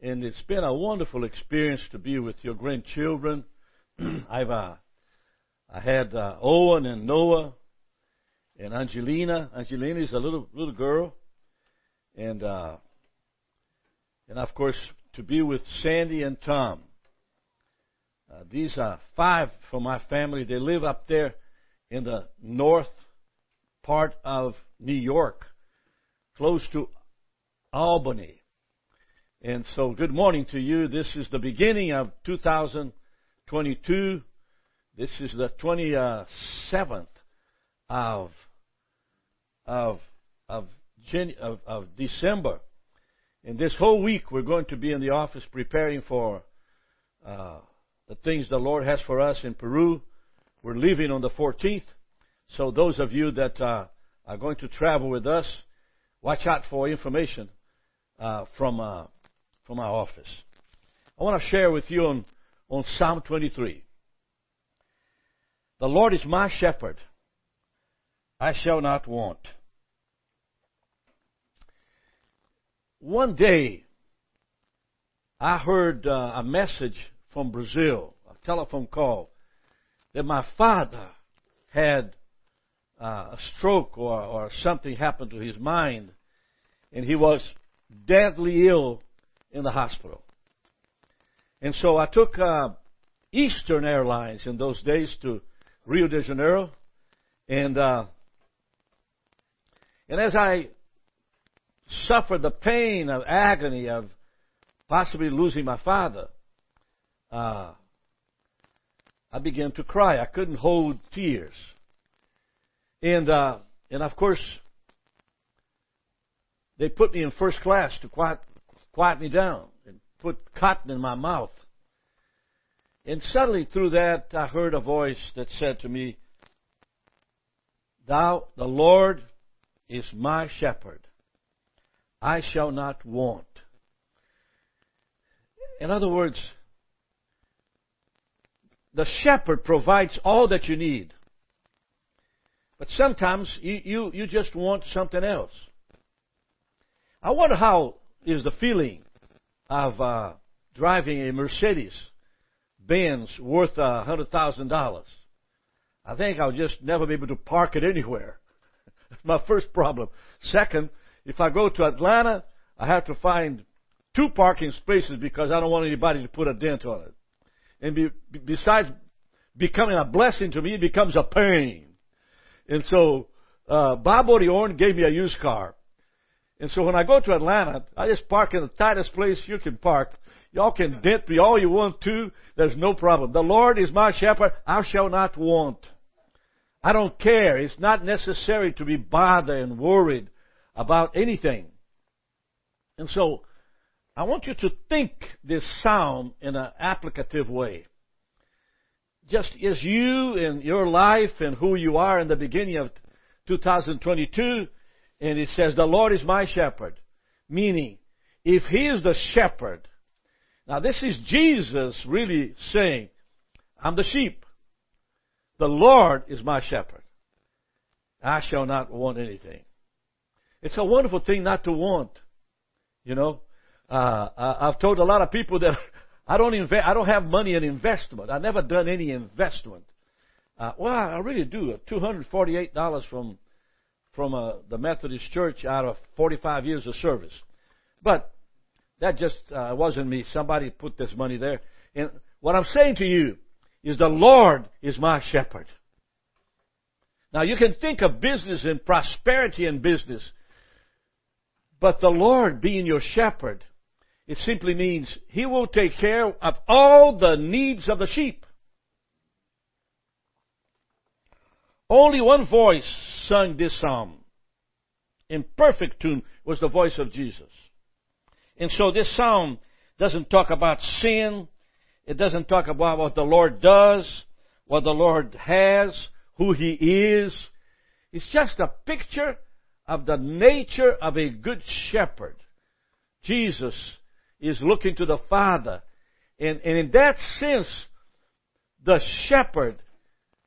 and it's been a wonderful experience to be with your grandchildren. I've uh, I had uh, Owen and Noah and Angelina. Angelina is a little little girl, and uh, and of course to be with Sandy and Tom. Uh, these are five from my family. They live up there in the north part of New York, close to Albany. And so, good morning to you. This is the beginning of 2022. This is the 27th of of of, of, of December. And this whole week, we're going to be in the office preparing for uh, the things the Lord has for us in Peru. We're leaving on the 14th. So those of you that uh, are going to travel with us, watch out for information uh, from uh, from our office. I want to share with you on on Psalm 23. The Lord is my shepherd; I shall not want. One day, I heard uh, a message from Brazil, a telephone call, that my father had uh, a stroke or, or something happened to his mind, and he was deadly ill in the hospital. And so I took uh, Eastern Airlines in those days to Rio de Janeiro, and uh, and as I suffered the pain of agony of possibly losing my father, uh, I began to cry. I couldn't hold tears. And, uh, and of course, they put me in first class to quiet, quiet me down and put cotton in my mouth. And suddenly through that, I heard a voice that said to me, Thou, the Lord, is my shepherd. I shall not want. In other words, the shepherd provides all that you need. But sometimes you, you, you just want something else. I wonder how is the feeling of uh, driving a Mercedes Benz worth a hundred thousand dollars. I think I'll just never be able to park it anywhere. That's my first problem. Second, if I go to Atlanta, I have to find two parking spaces because I don't want anybody to put a dent on it. And be, besides becoming a blessing to me, it becomes a pain. And so, uh, Bob Orion gave me a used car. And so when I go to Atlanta, I just park in the tightest place you can park. Y'all can dent me all you want to. There's no problem. The Lord is my shepherd. I shall not want. I don't care. It's not necessary to be bothered and worried about anything. And so, I want you to think this psalm in an applicative way. Just as you in your life and who you are in the beginning of 2022, and it says, The Lord is my shepherd. Meaning, if He is the shepherd, now this is Jesus really saying, I'm the sheep. The Lord is my shepherd. I shall not want anything. It's a wonderful thing not to want. You know, uh, I've told a lot of people that I don't invest. I don't have money in investment. I've never done any investment. Uh, well, I really do. Two hundred forty-eight dollars from from uh, the Methodist Church out of forty-five years of service, but that just uh, wasn't me. Somebody put this money there. And what I'm saying to you is, the Lord is my shepherd. Now you can think of business and prosperity in business but the Lord being your shepherd, it simply means He will take care of all the needs of the sheep. Only one voice sung this psalm. In perfect tune was the voice of Jesus. And so this psalm doesn't talk about sin. It doesn't talk about what the Lord does, what the Lord has, who He is. It's just a picture of the nature of a good shepherd. Jesus is looking to the Father. And, and in that sense, the shepherd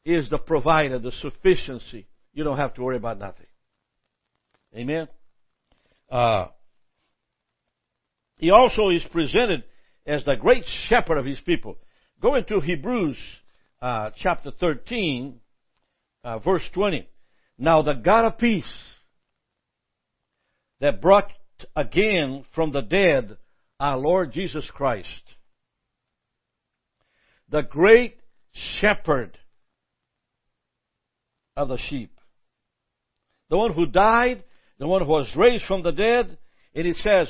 is the provider, the sufficiency. You don't have to worry about nothing. Amen? Uh, He also is presented as the great shepherd of his people. Go into Hebrews uh, chapter 13, uh, verse 20. Now the God of peace that brought again from the dead our Lord Jesus Christ, the great shepherd the sheep, the one who died, the one who was raised from the dead, and it says,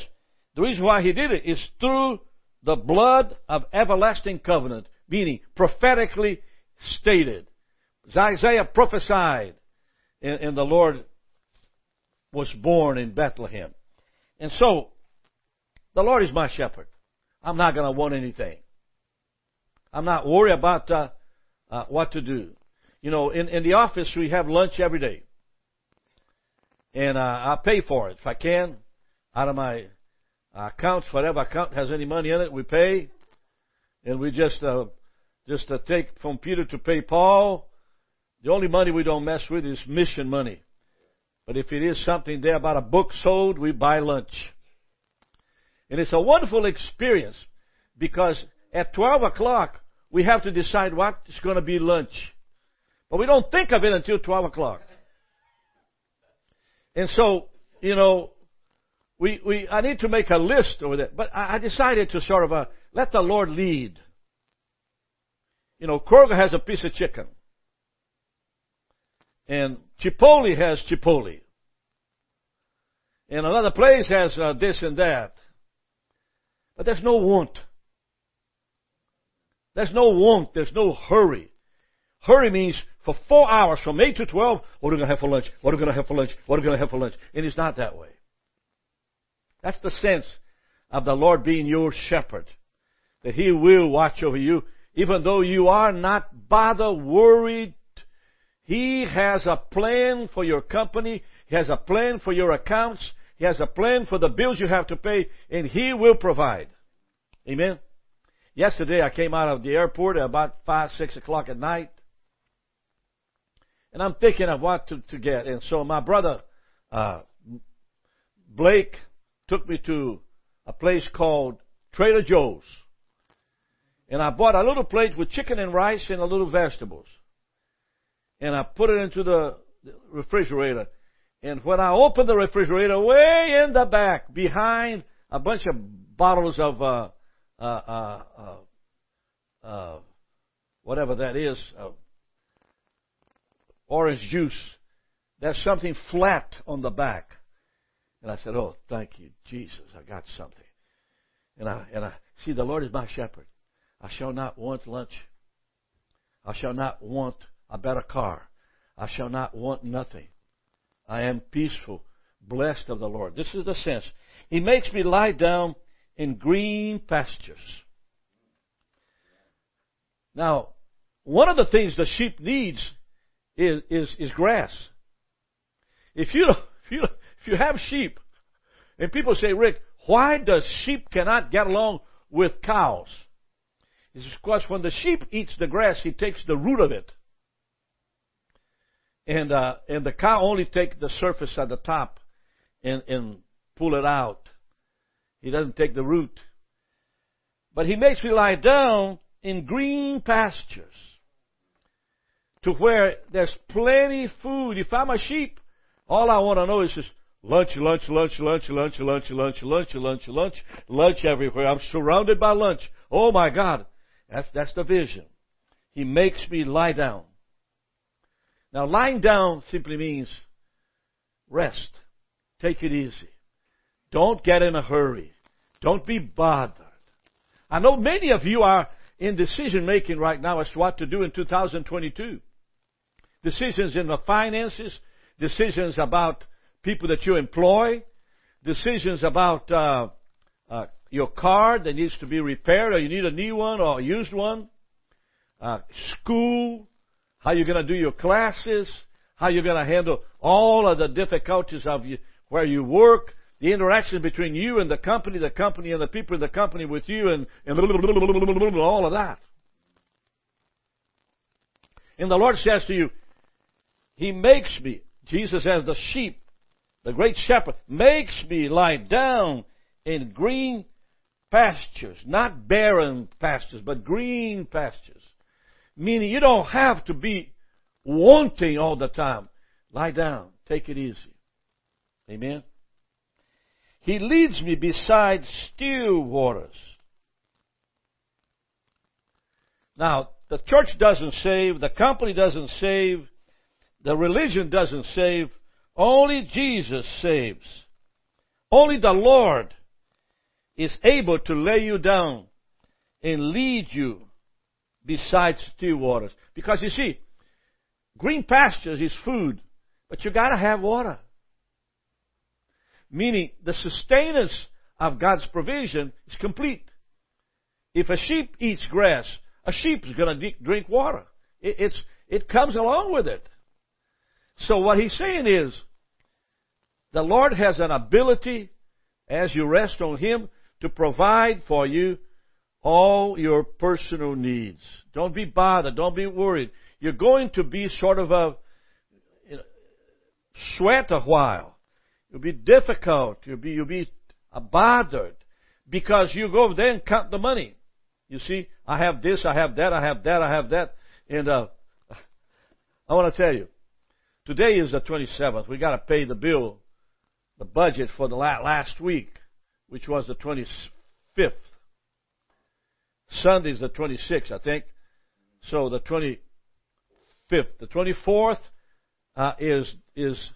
the reason why he did it is through the blood of everlasting covenant, meaning prophetically stated. Isaiah prophesied, and, and the Lord was born in Bethlehem. And so, the Lord is my shepherd. I'm not going to want anything. I'm not worried about uh, uh, what to do. You know, in, in the office, we have lunch every day. And uh, I pay for it if I can, out of my accounts, whatever account has any money in it, we pay. And we just uh, just uh, take from Peter to pay Paul. The only money we don't mess with is mission money. But if it is something there about a book sold, we buy lunch. And it's a wonderful experience because at 12 o'clock, we have to decide what is going to be lunch. But we don't think of it until 12 o'clock. And so, you know, we, we, I need to make a list over there. But I, I decided to sort of uh, let the Lord lead. You know, Kroger has a piece of chicken. And Chipotle has Chipotle. And another place has uh, this and that. But there's no want. There's no want. There's no hurry. Hurry means for four hours, from 8 to 12, what are we going to have for lunch? What are we going to have for lunch? What are we going to have for lunch? And it's not that way. That's the sense of the Lord being your shepherd. That He will watch over you, even though you are not bothered, worried. He has a plan for your company. He has a plan for your accounts. He has a plan for the bills you have to pay, and He will provide. Amen. Yesterday I came out of the airport at about five, six o'clock at night. And I'm thinking of what to, to get. And so my brother, uh, Blake, took me to a place called Trader Joe's. And I bought a little plate with chicken and rice and a little vegetables. And I put it into the refrigerator. And when I opened the refrigerator, way in the back, behind a bunch of bottles of uh, uh, uh, uh, uh whatever that is, uh, orange juice, there's something flat on the back. And I said, Oh, thank you, Jesus, I got something. And I, and I, see, the Lord is my shepherd. I shall not want lunch. I shall not want a better car. I shall not want nothing. I am peaceful, blessed of the Lord. This is the sense. He makes me lie down in green pastures. Now, one of the things the sheep needs is, is, is grass. If you, if you, if you have sheep, and people say, Rick, why does sheep cannot get along with cows? It's because when the sheep eats the grass, he takes the root of it. And, uh, and the cow only takes the surface at the top and, and pull it out. He doesn't take the root. But he makes me lie down in green pastures to where there's plenty food. If I'm a sheep, all I want to know is just Lunch, lunch, lunch, lunch, lunch, lunch, lunch, lunch, lunch, lunch, lunch everywhere. I'm surrounded by lunch. Oh my God. That's, that's the vision. He makes me lie down. Now, lying down simply means rest. Take it easy. Don't get in a hurry. Don't be bothered. I know many of you are in decision making right now as to what to do in 2022. Decisions in the finances, decisions about people that you employ, decisions about uh, uh, your car that needs to be repaired, or you need a new one or a used one, uh, school, how you're going to do your classes, how you're going to handle all of the difficulties of you, where you work, the interaction between you and the company, the company and the people in the company with you, and, and all of that. And the Lord says to you, He makes me, Jesus as the sheep the great shepherd makes me lie down in green pastures, not barren pastures, but green pastures. Meaning you don't have to be wanting all the time. Lie down. Take it easy. Amen. He leads me beside still waters. Now, the church doesn't save, the company doesn't save, the religion doesn't save, only Jesus saves. Only the Lord is able to lay you down and lead you beside still waters. Because you see, green pastures is food, but you gotta have water. Meaning, the sustenance of God's provision is complete. If a sheep eats grass, a sheep is going to drink water. It, it's, it comes along with it. So what he's saying is, the Lord has an ability, as you rest on Him, to provide for you all your personal needs. Don't be bothered. Don't be worried. You're going to be sort of a you know, sweat a while. You'll be difficult. You'll be, you'll be bothered because you go there and count the money. You see, I have this, I have that, I have that, I have that. And uh, I want to tell you, today is the 27th. We got to pay the bill, the budget for the last week, which was the 25th. Sunday's the 26th, I think. So the 25th, the 24th uh, is is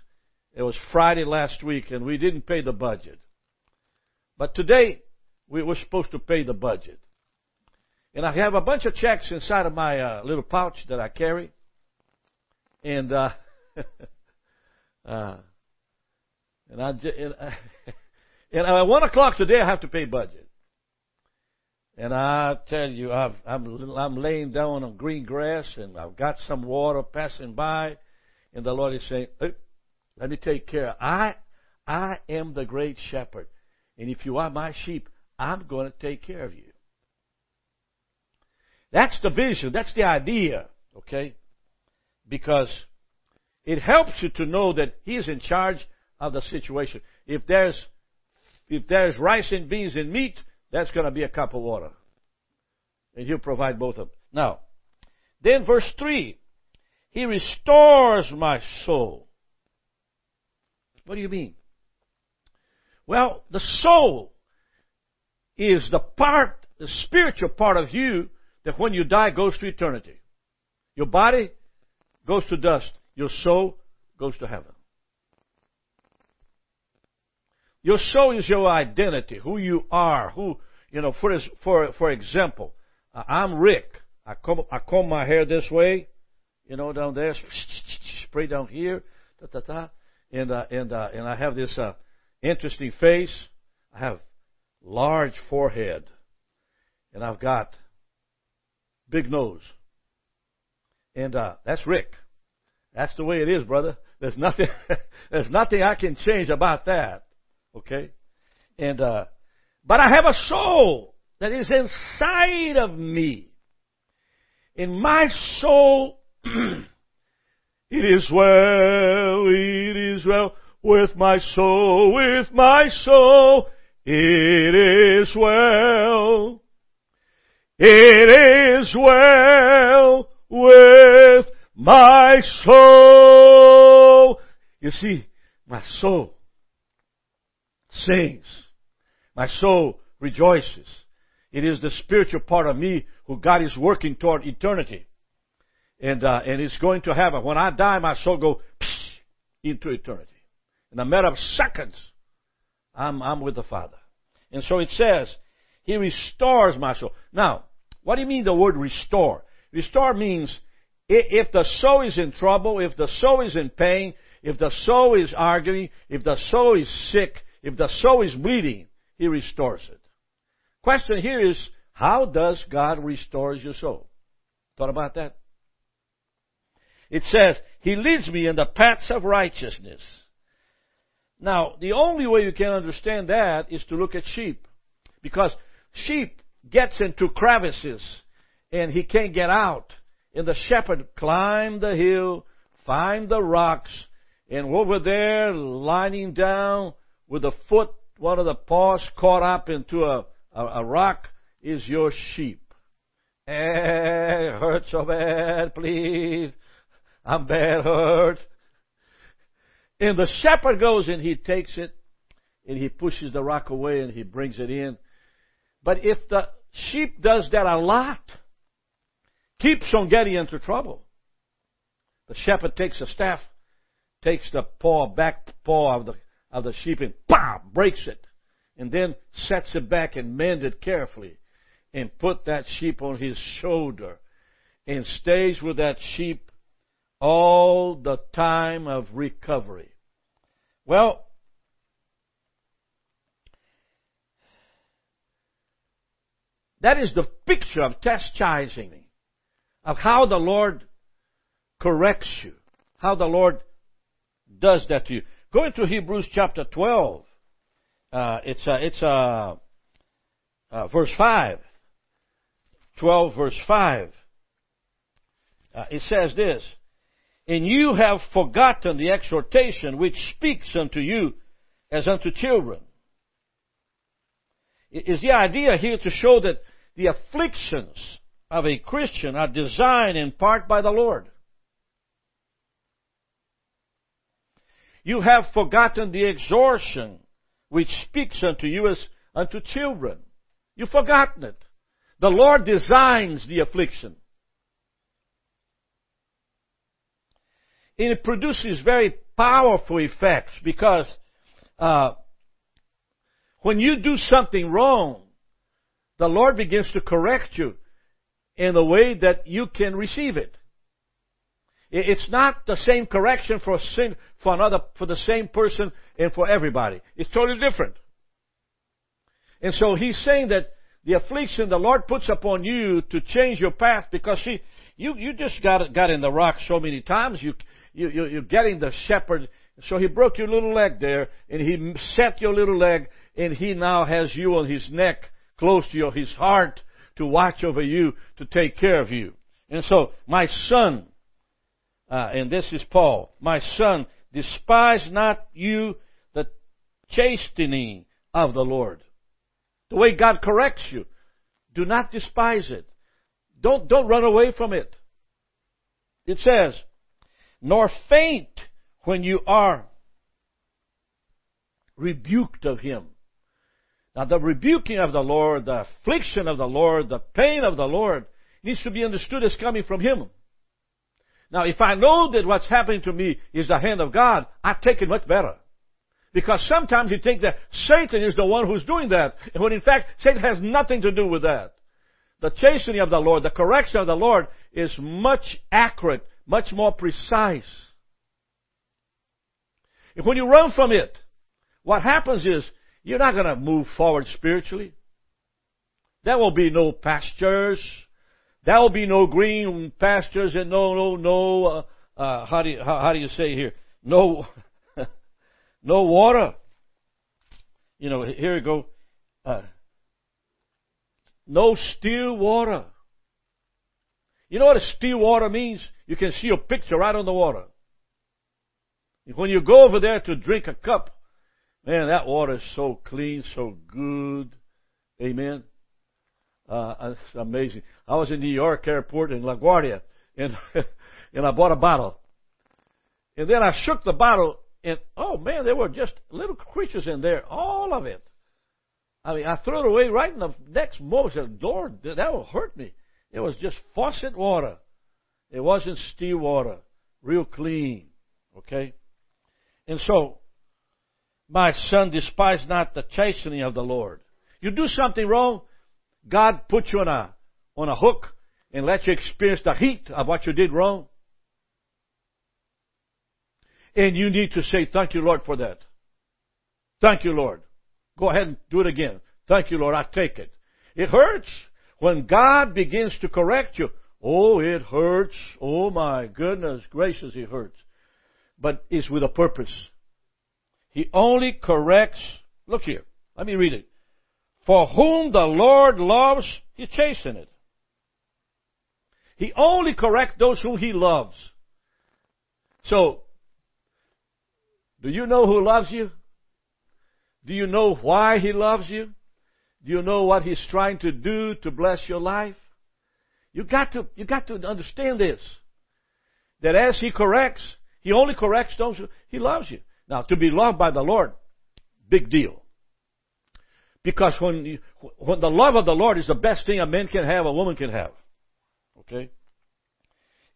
it was Friday last week, and we didn't pay the budget. But today we were supposed to pay the budget. And I have a bunch of checks inside of my uh, little pouch that I carry. And, uh, uh, and I, and, I, and at one o'clock today I have to pay budget. And I tell you, I've, I'm, I'm laying down on green grass and I've got some water passing by. And the Lord is saying, hey, let me take care. I, I am the great shepherd. And if you are my sheep, I'm going to take care of you. That's the vision. That's the idea. Okay? Because it helps you to know that He's in charge of the situation. If there's, if there's rice and beans and meat, that's going to be a cup of water. And He'll provide both of them. Now, then verse 3. He restores my soul. What do you mean? Well, the soul is the part, the spiritual part of you that when you die goes to eternity. Your body goes to dust. Your soul goes to heaven. Your soul is your identity, who you are, who, you know, for, for, for example, uh, I'm Rick. I comb, I comb my hair this way, you know, down there, spray down here, ta ta ta, and uh, and uh, and I have this uh, interesting face. I have large forehead, and I've got big nose. And uh, that's Rick. That's the way it is, brother. There's nothing. there's nothing I can change about that. Okay. And uh, but I have a soul that is inside of me. In my soul, it is well. It is well with my soul. With my soul, it is well. It is well with my soul. You see, my soul sings. My soul rejoices. It is the spiritual part of me who God is working toward eternity. And, uh, and it's going to happen. When I die, my soul go into eternity. In a matter of seconds, I'm, I'm with the Father. And so it says, he restores my soul. Now, what do you mean the word restore? Restore means if the soul is in trouble, if the soul is in pain, if the soul is arguing, if the soul is sick, if the soul is bleeding, He restores it. Question here is, how does God restore your soul? Thought about that? It says, He leads me in the paths of righteousness. Now, the only way you can understand that is to look at sheep. Because sheep gets into crevices and he can't get out. And the shepherd climbed the hill, find the rocks, and over there, lying down with a foot, one of the paws caught up into a, A, a rock is your sheep. Eh, hurt so bad, please. I'm bad hurt. And the shepherd goes and he takes it and he pushes the rock away and he brings it in. But if the sheep does that a lot, keeps on getting into trouble. The shepherd takes a staff, takes the paw, back paw of the, of the sheep and bam, breaks it. And then sets it back and mends it carefully. And put that sheep on his shoulder. And stays with that sheep all the time of recovery. Well, that is the picture of chastising, of how the Lord corrects you, how the Lord does that to you. Go into Hebrews chapter 12. Uh, it's a, it's a, uh, verse 5. 12 verse 5. Uh, it says this, And you have forgotten the exhortation which speaks unto you as unto children. Is the idea here to show that the afflictions of a Christian are designed in part by the Lord. You have forgotten the exhortation which speaks unto you as unto children. You've forgotten it. The Lord designs the affliction. And it produces very powerful effects because uh, when you do something wrong, the Lord begins to correct you in a way that you can receive it. It's not the same correction for sin, for another, for the same person and for everybody. It's totally different. And so he's saying that the affliction the Lord puts upon you to change your path because see, you, you just got, got in the rock so many times, you, you, you, you're getting the shepherd, so he broke your little leg there, and he set your little leg, and he now has you on his neck, close to your, his heart, to watch over you, to take care of you. And so, my son, uh, and this is Paul. My son, despise not you the chastening of the Lord. The way God corrects you. Do not despise it. Don't, don't run away from it. It says, nor faint when you are rebuked of him. Now the rebuking of the Lord, the affliction of the Lord, the pain of the Lord needs to be understood as coming from him. Now, if I know that what's happening to me is the hand of God, I take it much better. Because sometimes you think that Satan is the one who's doing that, when in fact, Satan has nothing to do with that. The chastening of the Lord, the correction of the Lord is much accurate, much more precise. And when you run from it, what happens is you're not going to move forward spiritually. There will be no pastures, there will be no green pastures and no, no, no, uh, uh, how do you, how, how do you say here? No, no water. You know, here we go. Uh, no still water. You know what a still water means? You can see a picture right on the water. When you go over there to drink a cup, man, that water is so clean, so good. Amen. Uh, it's amazing. I was in New York airport in LaGuardia, and and I bought a bottle. And then I shook the bottle, and oh man, there were just little creatures in there, all of it. I mean, I threw it away right in the next moment. Lord, that will hurt me. It was just faucet water. It wasn't still water. Real clean. Okay? And so, my son, despise not the chastening of the Lord. You do something wrong, God put you on a, on a hook and let you experience the heat of what you did wrong. And you need to say, thank you, Lord, for that. Thank you, Lord. Go ahead and do it again. Thank you, Lord. I take it. It hurts. When God begins to correct you, oh, it hurts. Oh my goodness gracious, it hurts. But it's with a purpose. He only corrects, look here, let me read it. For whom the Lord loves, He chasteneth. He only corrects those whom He loves. So, do you know who loves you? Do you know why He loves you? Do you know what He's trying to do to bless your life? You got to, you got to understand this. That as He corrects, He only corrects those who, He loves you. Now, to be loved by the Lord, big deal. Because when, you, when the love of the Lord is the best thing a man can have, a woman can have. Okay?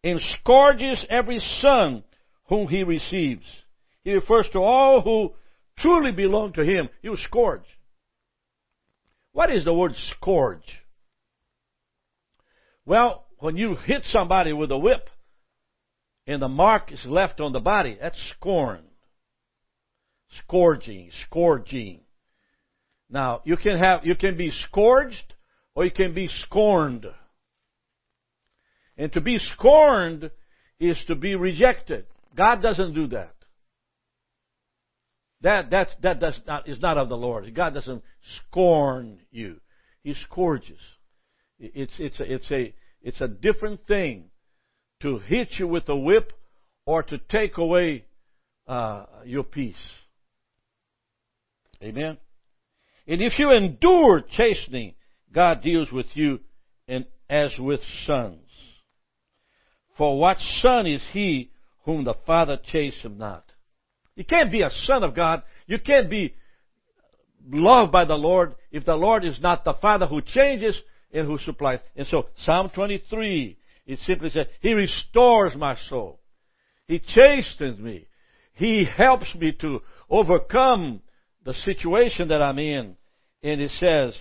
And scourges every son whom he receives. He refers to all who truly belong to him. You scourge. What is the word scourge? Well, when you hit somebody with a whip and the mark is left on the body, that's scorn. Scourging, scourging. Now, you can have, you can be scourged or you can be scorned. And to be scorned is to be rejected. God doesn't do that. That, that, that does not, is not of the Lord. God doesn't scorn you. He scourges. It's, it's, a, it's, a, it's a different thing to hit you with a whip or to take away uh, your peace. Amen? And if you endure chastening, God deals with you in, as with sons. For what son is he whom the Father chasteneth not? You can't be a son of God. You can't be loved by the Lord if the Lord is not the Father who changes and who supplies. And so, Psalm 23, it simply says, He restores my soul. He chastens me. He helps me to overcome the situation that I'm in. And it says,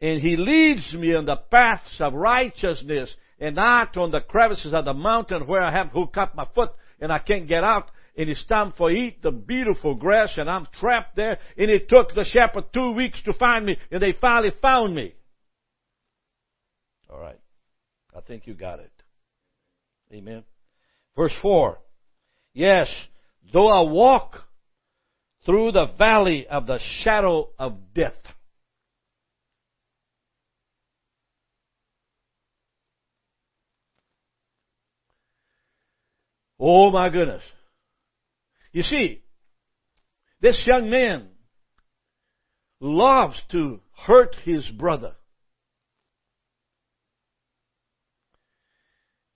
and he leads me in the paths of righteousness and not on the crevices of the mountain where I have hooked up my foot and I can't get out. And it's time for eat the beautiful grass and I'm trapped there. And it took the shepherd two weeks to find me and they finally found me. All right. I think you got it. Amen. Verse 4. Yes, though I walk through the valley of the shadow of death. Oh my goodness. You see, this young man loves to hurt his brother.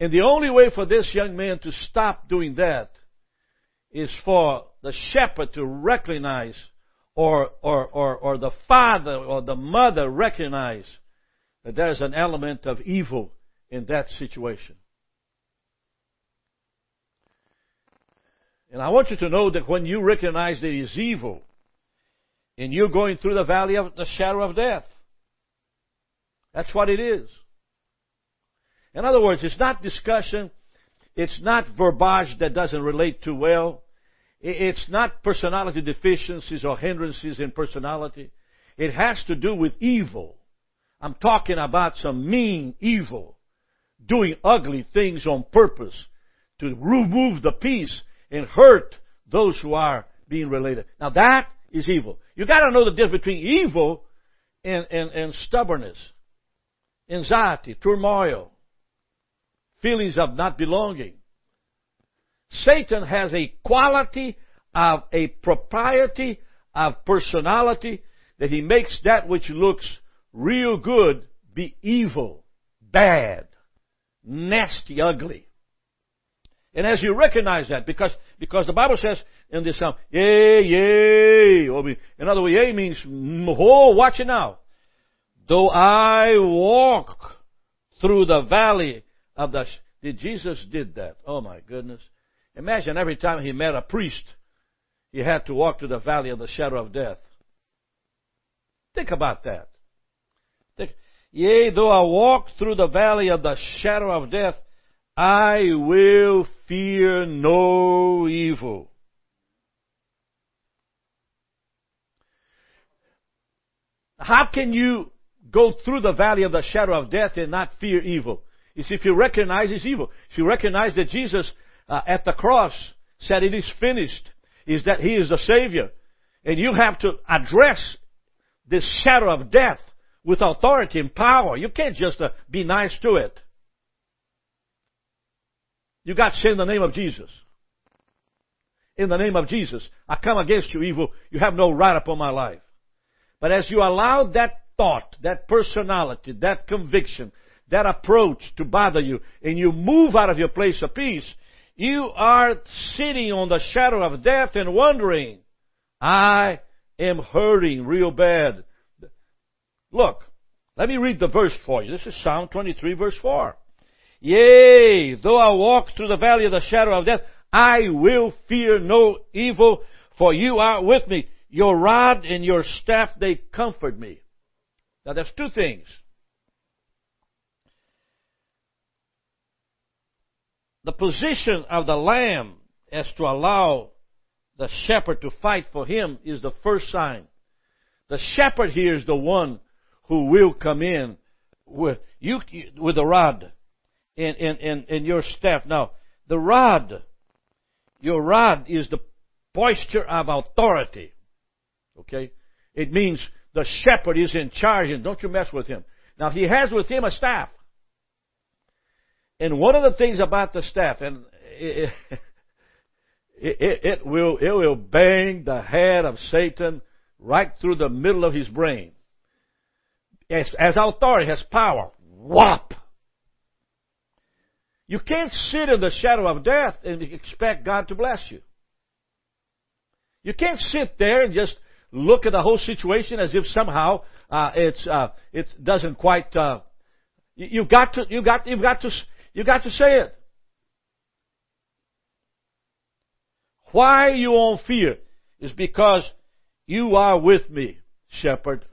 And the only way for this young man to stop doing that is for the shepherd to recognize or, or, or, or the father or the mother recognize that there's an element of evil in that situation. And I want you to know that when you recognize there is evil, and you're going through the valley of the shadow of death, that's what it is. In other words, it's not discussion, it's not verbiage that doesn't relate too well, it's not personality deficiencies or hindrances in personality. It has to do with evil. I'm talking about some mean evil, doing ugly things on purpose to remove the peace and hurt those who are being related. Now that is evil. You gotta know the difference between evil and, and, and stubbornness, anxiety, turmoil, feelings of not belonging. Satan has a quality of a propriety of personality that he makes that which looks real good be evil, bad, nasty, ugly. And as you recognize that, because, because the Bible says in this psalm, yea, yea, oh, in other words, yea means, oh, watch it now. Though I walk through the valley of the, did Jesus did that? Oh my goodness. Imagine every time he met a priest, he had to walk through the valley of the shadow of death. Think about that. Think, Yea, though I walk through the valley of the shadow of death, I will fear no evil. How can you go through the valley of the shadow of death and not fear evil? It's if you recognize it's evil. If you recognize that Jesus uh, at the cross said it is finished, is that He is the Savior. And you have to address this shadow of death with authority and power. You can't just uh, be nice to it. You got to say in the name of Jesus. In the name of Jesus, I come against you, evil. You have no right upon my life. But as you allow that thought, that personality, that conviction, that approach to bother you, and you move out of your place of peace, you are sitting on the shadow of death and wondering, I am hurting real bad. Look, let me read the verse for you. This is Psalm 23 verse 4. Yea, though I walk through the valley of the shadow of death, I will fear no evil, for you are with me. Your rod and your staff, they comfort me. Now there's two things. The position of the lamb as to allow the shepherd to fight for him is the first sign. The shepherd here is the one who will come in with you with the rod and, and, and, and your staff. Now, the rod, your rod is the posture of authority. Okay? It means the shepherd is in charge and don't you mess with him. Now he has with him a staff. And one of the things about the staff, and it, it, it, will, it will bang the head of Satan right through the middle of his brain. As, as authority has power. Whop! You can't sit in the shadow of death and expect God to bless you. You can't sit there and just look at the whole situation as if somehow uh, it's uh, it doesn't quite. Uh, you, you've got to you got you've got to you got to say it. Why you won't fear is because you are with me, shepherd.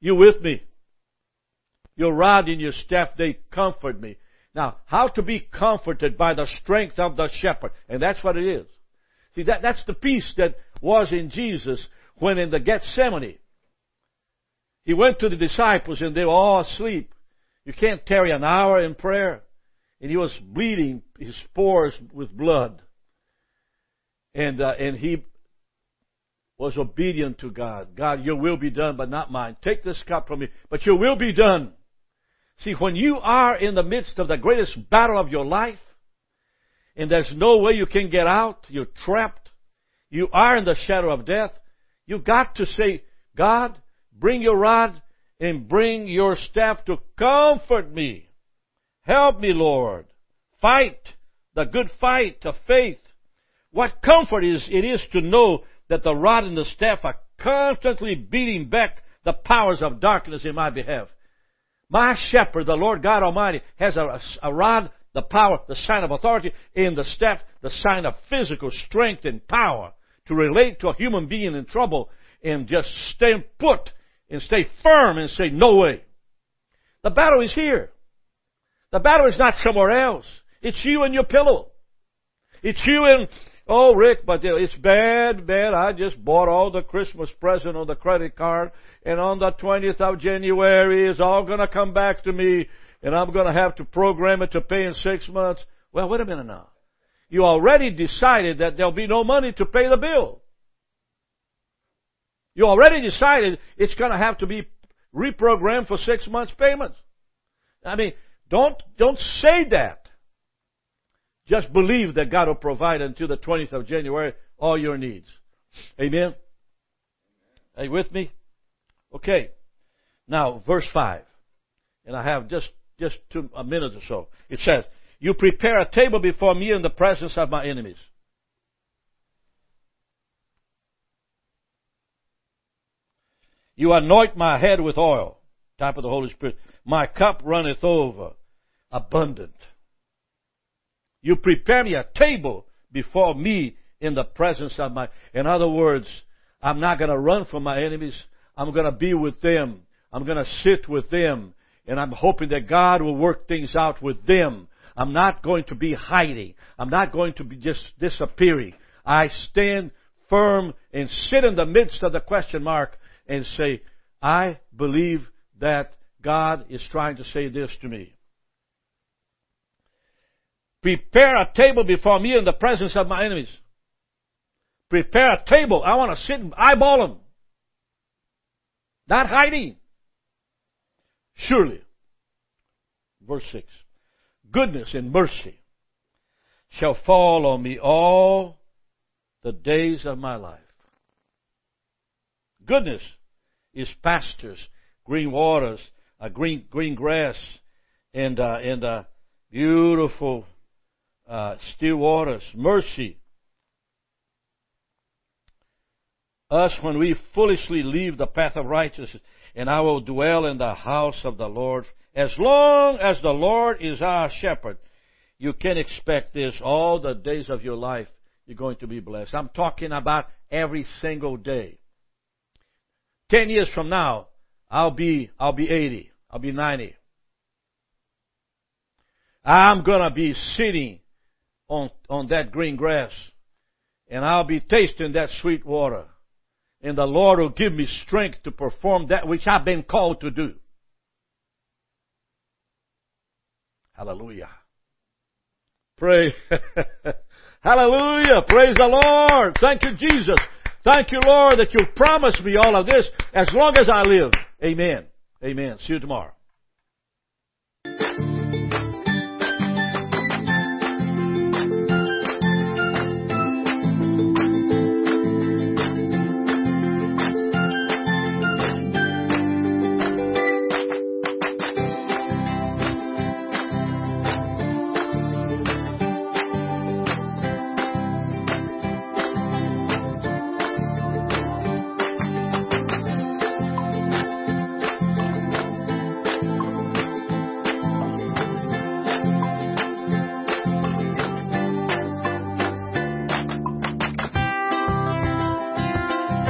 You with me. Your rod and your staff, they comfort me. Now, how to be comforted by the strength of the shepherd. And that's what it is. See, that, that's the peace that was in Jesus when in the Gethsemane. He went to the disciples and they were all asleep. You can't tarry an hour in prayer. And he was bleeding his pores with blood. And, uh, and he was obedient to God. God, your will be done, but not mine. Take this cup from me, but your will be done. See, when you are in the midst of the greatest battle of your life, and there's no way you can get out, you're trapped, you are in the shadow of death, you've got to say, God, bring your rod and bring your staff to comfort me. Help me, Lord. Fight the good fight of faith. What comfort is it is to know that the rod and the staff are constantly beating back the powers of darkness in my behalf. My shepherd, the Lord God Almighty, has a, a rod, the power, the sign of authority, and the staff, the sign of physical strength and power to relate to a human being in trouble and just stand put and stay firm and say, no way. The battle is here. The battle is not somewhere else. It's you and your pillow. It's you and Oh, Rick, but it's bad, bad. I just bought all the Christmas present on the credit card, and on the 20th of January, it's all gonna come back to me, and I'm gonna have to program it to pay in six months. Well, wait a minute now. You already decided that there'll be no money to pay the bill. You already decided it's gonna have to be reprogrammed for six months payments. I mean, don't, don't say that. Just believe that God will provide until the 20th of January all your needs. Amen? Are you with me? Okay. Now, verse 5. And I have just, just two, a minute or so. It says, You prepare a table before me in the presence of my enemies. You anoint my head with oil, type of the Holy Spirit. My cup runneth over, abundant. You prepare me a table before me in the presence of my. In other words, I'm not going to run from my enemies. I'm going to be with them. I'm going to sit with them. And I'm hoping that God will work things out with them. I'm not going to be hiding. I'm not going to be just disappearing. I stand firm and sit in the midst of the question mark and say, I believe that God is trying to say this to me. Prepare a table before me in the presence of my enemies. Prepare a table. I want to sit and eyeball them. Not hiding. Surely. Verse 6. Goodness and mercy shall fall on me all the days of my life. Goodness is pastures, green waters, uh, green green grass, and uh, and uh, beautiful uh, still waters, mercy. Us when we foolishly leave the path of righteousness, and I will dwell in the house of the Lord. As long as the Lord is our shepherd, you can expect this all the days of your life. You're going to be blessed. I'm talking about every single day. Ten years from now, I'll be, I'll be 80. I'll be 90. I'm gonna be sitting on, on that green grass and I'll be tasting that sweet water. And the Lord will give me strength to perform that which I've been called to do. Hallelujah. Pray. Hallelujah. Praise the Lord. Thank you, Jesus. Thank you, Lord, that you've promised me all of this as long as I live. Amen. Amen. See you tomorrow.